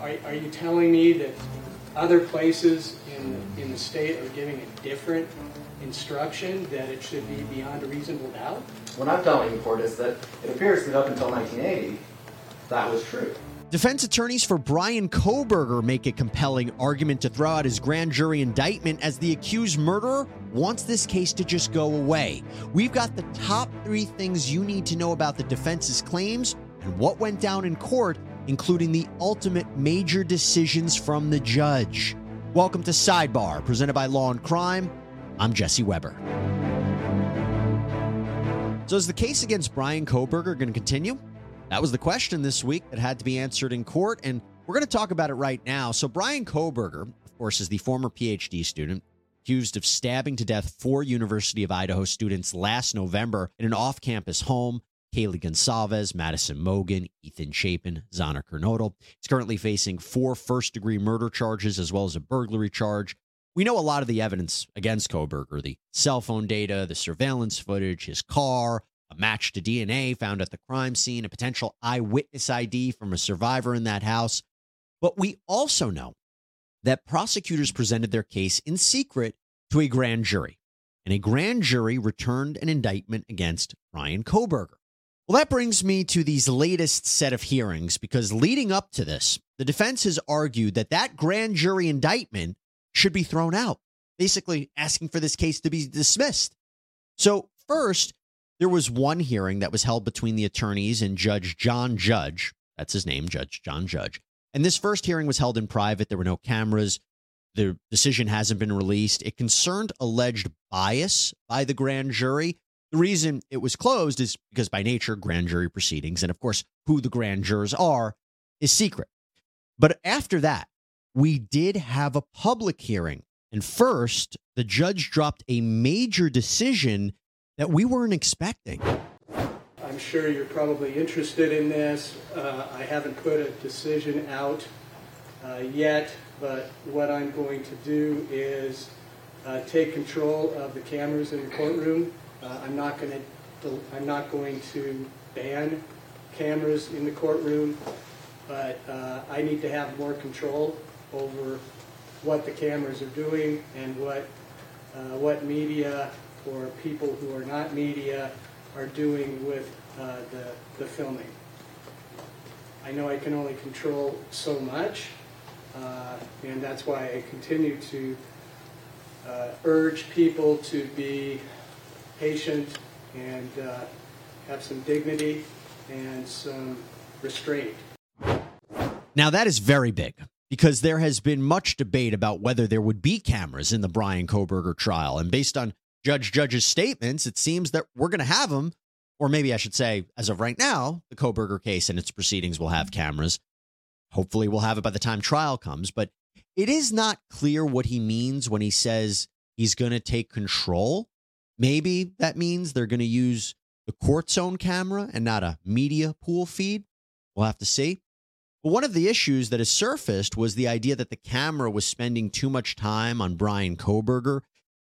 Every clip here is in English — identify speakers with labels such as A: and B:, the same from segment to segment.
A: Are, are you telling me that other places in, in the state are giving a different instruction that it should be beyond a reasonable doubt?
B: What I'm telling you, Ford, is that it appears that up until 1980, that was true.
C: Defense attorneys for Bryan Kohberger make a compelling argument to throw out his grand jury indictment as the accused murderer wants this case to just go away. We've got the top three things you need to know about the defense's claims and what went down in court, including the ultimate major decisions from the judge. Welcome to Sidebar, presented by Law and Crime. I'm Jesse Weber. So, is the case against Bryan Kohberger going to continue? That was the question this week that had to be answered in court, and we're going to talk about it right now. So, Bryan Kohberger, of course, is the former PhD student accused of stabbing to death four University of Idaho students last November in an off campus home. Kaylee Goncalves, Madison Mogen, Ethan Chapin, Xana Kernodle. He's currently facing four first degree murder charges as well as a burglary charge. We know a lot of the evidence against Kohberger the cell phone data, the surveillance footage, his car, a match to DNA found at the crime scene, a potential eyewitness ID from a survivor in that house. But we also know that prosecutors presented their case in secret to a grand jury, and a grand jury returned an indictment against Bryan Kohberger. Well, that brings me to these latest set of hearings because leading up to this, the defense has argued that that grand jury indictment should be thrown out, basically asking for this case to be dismissed. So, first, there was one hearing that was held between the attorneys and Judge John Judge. That's his name, Judge John Judge. And this first hearing was held in private. There were no cameras. The decision hasn't been released. It concerned alleged bias by the grand jury. The reason it was closed is because, by nature, grand jury proceedings, and of course, who the grand jurors are, is secret. But after that, we did have a public hearing. And first, the judge dropped a major decision that we weren't expecting.
A: I'm sure you're probably interested in this. Uh, I haven't put a decision out uh, yet, but what I'm going to do is uh, take control of the cameras in the courtroom. Uh, I'm not going to. I'm not going to ban cameras in the courtroom, but uh, I need to have more control over what the cameras are doing and what uh, what media or people who are not media are doing with uh, the, the filming. I know I can only control so much, uh, and that's why I continue to uh, urge people to be patient and uh, have some dignity and some restraint.
C: Now, that is very big because there has been much debate about whether there would be cameras in the Bryan Kohberger trial. And based on Judge Judge's statements, it seems that we're going to have them. Or maybe I should say, as of right now, the Kohberger case and its proceedings will have cameras. Hopefully, we'll have it by the time trial comes. But it is not clear what he means when he says he's going to take control. Maybe that means they're going to use the court's own camera and not a media pool feed. We'll have to see. But one of the issues that has surfaced was the idea that the camera was spending too much time on Bryan Kohberger.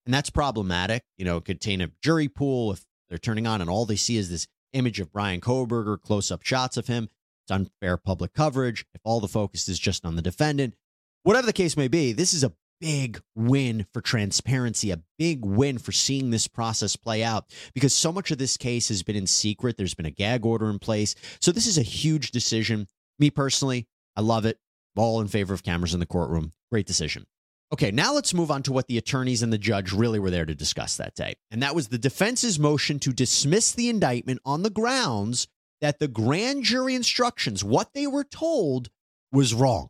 C: and that's problematic. You know, it could contain a jury pool if they're turning on and all they see is this image of Bryan Kohberger, close up shots of him. It's unfair public coverage. If all the focus is just on the defendant, whatever the case may be, this is a big win for transparency, a big win for seeing this process play out because so much of this case has been in secret. There's been a gag order in place. So this is a huge decision. Me personally, I love it. all in favor of cameras in the courtroom. Great decision. Okay, now let's move on to what the attorneys and the judge really were there to discuss that day. And that was the defense's motion to dismiss the indictment on the grounds that the grand jury instructions, what they were told, was wrong.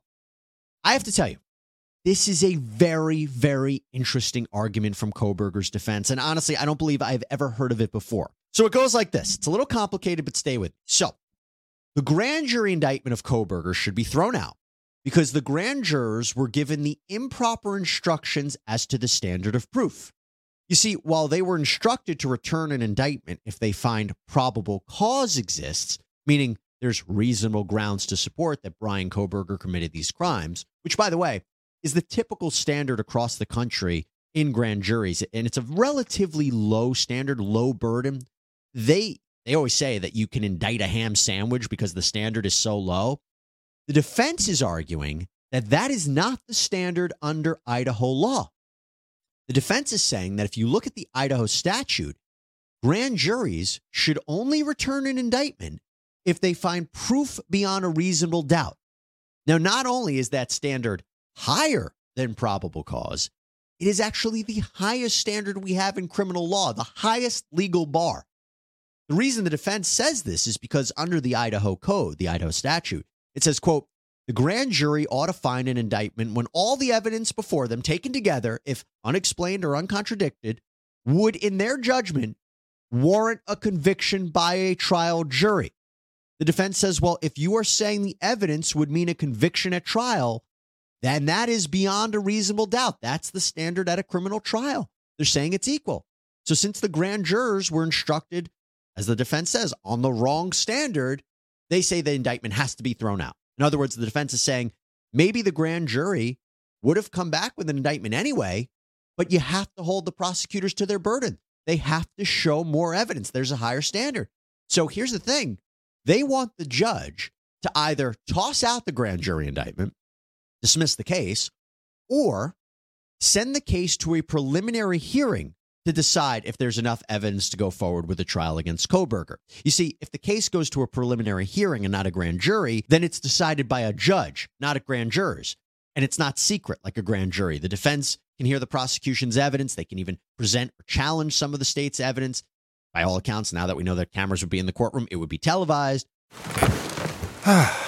C: I have to tell you, this is a very, very interesting argument from Kohberger's defense. And honestly, I don't believe I've ever heard of it before. So it goes like this it's a little complicated, but stay with me. So the grand jury indictment of Kohberger should be thrown out because the grand jurors were given the improper instructions as to the standard of proof. You see, while they were instructed to return an indictment if they find probable cause exists, meaning there's reasonable grounds to support that Bryan Kohberger committed these crimes, which, by the way, is the typical standard across the country in grand juries. And it's a relatively low standard, low burden. They they always say that you can indict a ham sandwich because the standard is so low. The defense is arguing that that is not the standard under Idaho law. The defense is saying that if you look at the Idaho statute, grand juries should only return an indictment if they find proof beyond a reasonable doubt. Now, not only is that standard higher than probable cause, it is actually the highest standard we have in criminal law, the highest legal bar. The reason the defense says this is because under the Idaho Code, the Idaho statute, it says, quote, the grand jury ought to find an indictment when all the evidence before them, taken together, if unexplained or uncontradicted, would, in their judgment, warrant a conviction by a trial jury. The defense says, well, if you are saying the evidence would mean a conviction at trial, then that is beyond a reasonable doubt. That's the standard at a criminal trial. They're saying it's equal. So, since the grand jurors were instructed, as the defense says, on the wrong standard, they say the indictment has to be thrown out. In other words, the defense is saying maybe the grand jury would have come back with an indictment anyway, but you have to hold the prosecutors to their burden. They have to show more evidence. There's a higher standard. So here's the thing they want the judge to either toss out the grand jury indictment, dismiss the case, or send the case to a preliminary hearing to decide if there's enough evidence to go forward with a trial against Kohberger. You see, if the case goes to a preliminary hearing and not a grand jury, then it's decided by a judge, not a grand jurors. And it's not secret like a grand jury. The defense can hear the prosecution's evidence. They can even present or challenge some of the state's evidence. By all accounts, now that we know that cameras would be in the courtroom, it would be televised.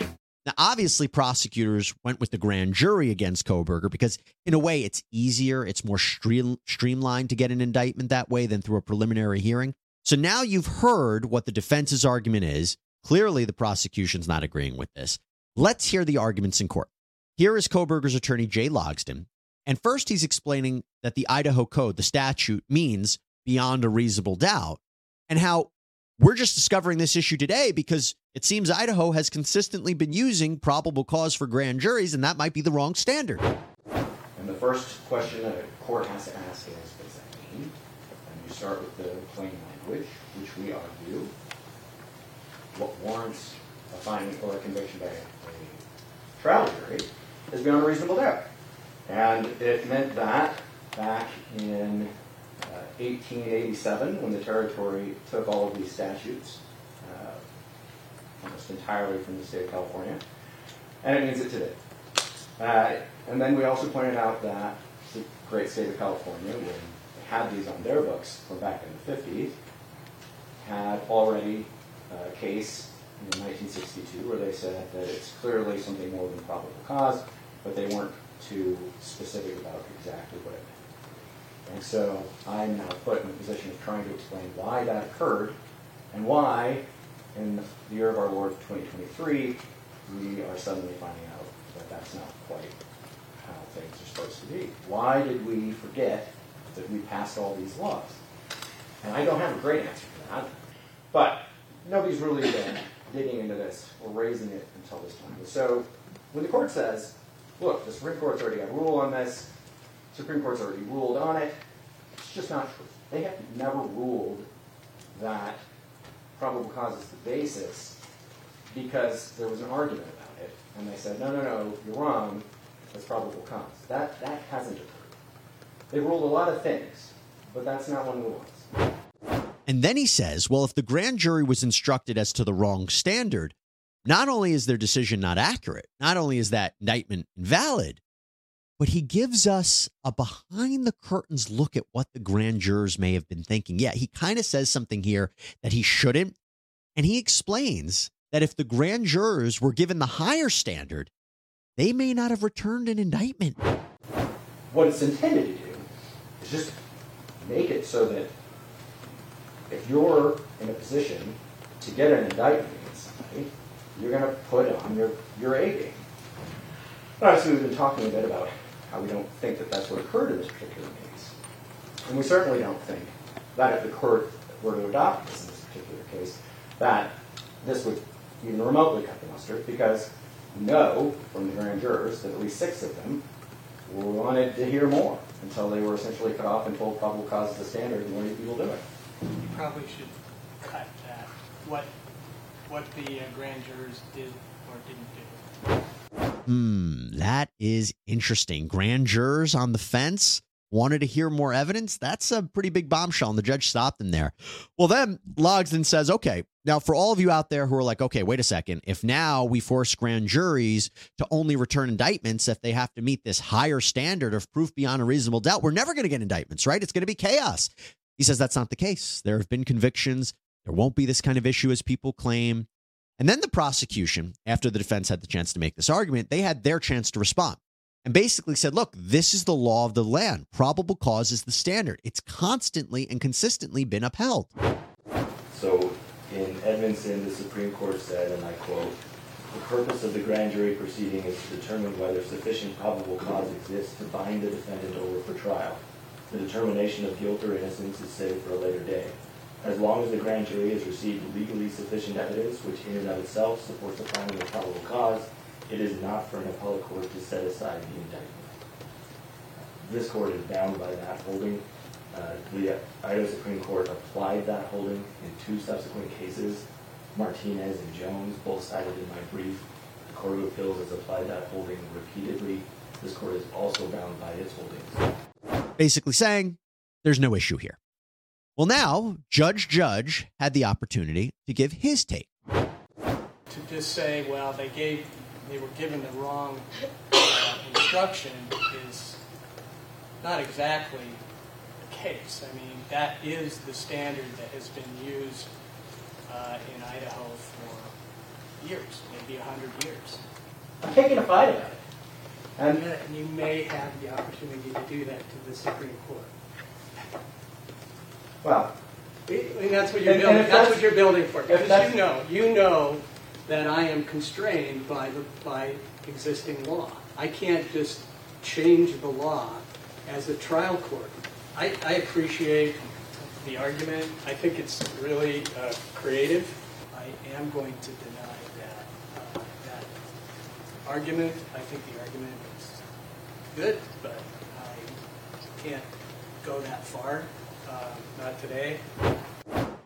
C: Now, obviously, prosecutors went with the grand jury against Kohberger because, in a way, it's easier, it's more stream- streamlined to get an indictment that way than through a preliminary hearing. So now you've heard what the defense's argument is. Clearly, the prosecution's not agreeing with this. Let's hear the arguments in court. Here is Kohberger's attorney, Jay Logsdon. And first, he's explaining that the Idaho Code, the statute, means beyond a reasonable doubt, and how we're just discovering this issue today because it seems Idaho has consistently been using probable cause for grand juries, and that might be the wrong standard.
B: And the first question that a court has to ask is, what does that mean? And you start with the plain language, which we argue, what warrants a finding or a conviction by a trial jury is beyond a reasonable doubt. And it meant that back in 1887 when the territory took all of these statutes uh, entirely from the state of California, and it means it today. Uh, and then we also pointed out that the great state of California, when they had these on their books from back in the 50s, had already a case in 1962 where they said that it's clearly something more than probable cause, but they weren't too specific about exactly what it meant. And so I'm now put in a position of trying to explain why that occurred and why, in the year of our Lord 2023, we are suddenly finding out that that's not quite how things are supposed to be. Why did we forget that we passed all these laws? And I don't have a great answer for that, but nobody's really been digging into this or raising it until this time. So when the court says, look, the Supreme Court's already got a rule on this, Supreme Court's already ruled on it, it's just not true. They have never ruled that probable cause is the basis because there was an argument about it, and they said, no, no, no, you're wrong, it's probable cause. That, that hasn't occurred. They've ruled a lot of things, but that's not one of the ones.
C: And then he says, well, if the grand jury was instructed as to the wrong standard, not only is their decision not accurate, not only is that indictment invalid, but he gives us a behind the curtains look at what the grand jurors may have been thinking. Yeah, he kind of says something here that he shouldn't. And he explains that if the grand jurors were given the higher standard, they may not have returned an indictment.
B: What it's intended to do is just make it so that if you're in a position to get an indictment against somebody, you're going to put on your, your A game. Obviously, we've been talking a bit about we don't think that that's what occurred in this particular case. And we certainly don't think that if the court were to adopt this in this particular case, that this would even remotely cut the mustard, because we know from the grand jurors that at least six of them wanted to hear more until they were essentially cut off and told probable cause is the standard and what do people do it.
A: You probably should cut that, what, what the uh, grand jurors did or didn't do.
C: Hmm, that is interesting. Grand jurors on the fence wanted to hear more evidence. That's a pretty big bombshell, and the judge stopped him there. Well, then Logsdon says, okay, now for all of you out there who are like, okay, wait a second, if now we force grand juries to only return indictments if they have to meet this higher standard of proof beyond a reasonable doubt, we're never going to get indictments, right? It's going to be chaos. He says that's not the case. There have been convictions. There won't be this kind of issue as people claim. And then the prosecution, after the defense had the chance to make this argument, they had their chance to respond and basically said, look, this is the law of the land. Probable cause is the standard. It's constantly and consistently been upheld.
D: So in Edmondson, the Supreme Court said, and I quote, the purpose of the grand jury proceeding is to determine whether sufficient probable cause exists to bind the defendant over for trial. The determination of guilt or innocence is saved for a later day. As long as the grand jury has received legally sufficient evidence, which in and of itself supports the finding of probable cause, it is not for an appellate court to set aside the indictment. This court is bound by that holding. Uh, the Idaho Supreme Court applied that holding in two subsequent cases, Martinez and Jones, both cited in my brief. The Court of Appeals has applied that holding repeatedly. This court is also bound by its holdings.
C: Basically saying there's no issue here. Well, now Judge Judge had the opportunity to give his take.
A: To just say, well, they gave, they were given the wrong uh, instruction is not exactly the case. I mean, that is the standard that has been used uh, in Idaho for years, maybe a hundred years.
B: I'm taking a fight about it. And
A: And you may have the opportunity to do that to the Supreme Court.
B: Well,
A: mean, that's what you're
B: And- and
A: building,
B: if
A: that's
B: that's-
A: what you're building for. Because you know, you know that I am constrained by the, by existing law. I can't just change the law as a trial court. I, I appreciate the argument. I think it's really uh, creative. I am going to deny that, uh, that argument. I think the argument is good, but I can't go that far, Uh, not today.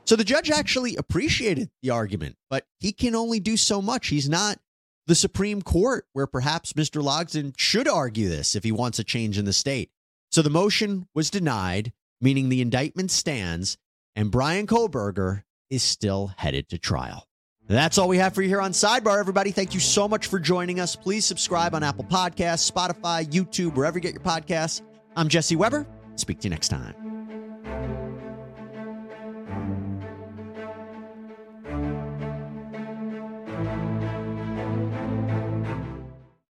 C: So the judge actually appreciated the argument, but he can only do so much. He's not the Supreme Court, where perhaps Mr. Logsdon should argue this if he wants a change in the state. So the motion was denied, meaning the indictment stands, and Bryan Kohberger is still headed to trial. That's all we have for you here on Sidebar, everybody. Thank you so much for joining us. Please subscribe on Apple Podcasts, Spotify, YouTube, wherever you get your podcasts. I'm Jesse Weber. Speak to you next time.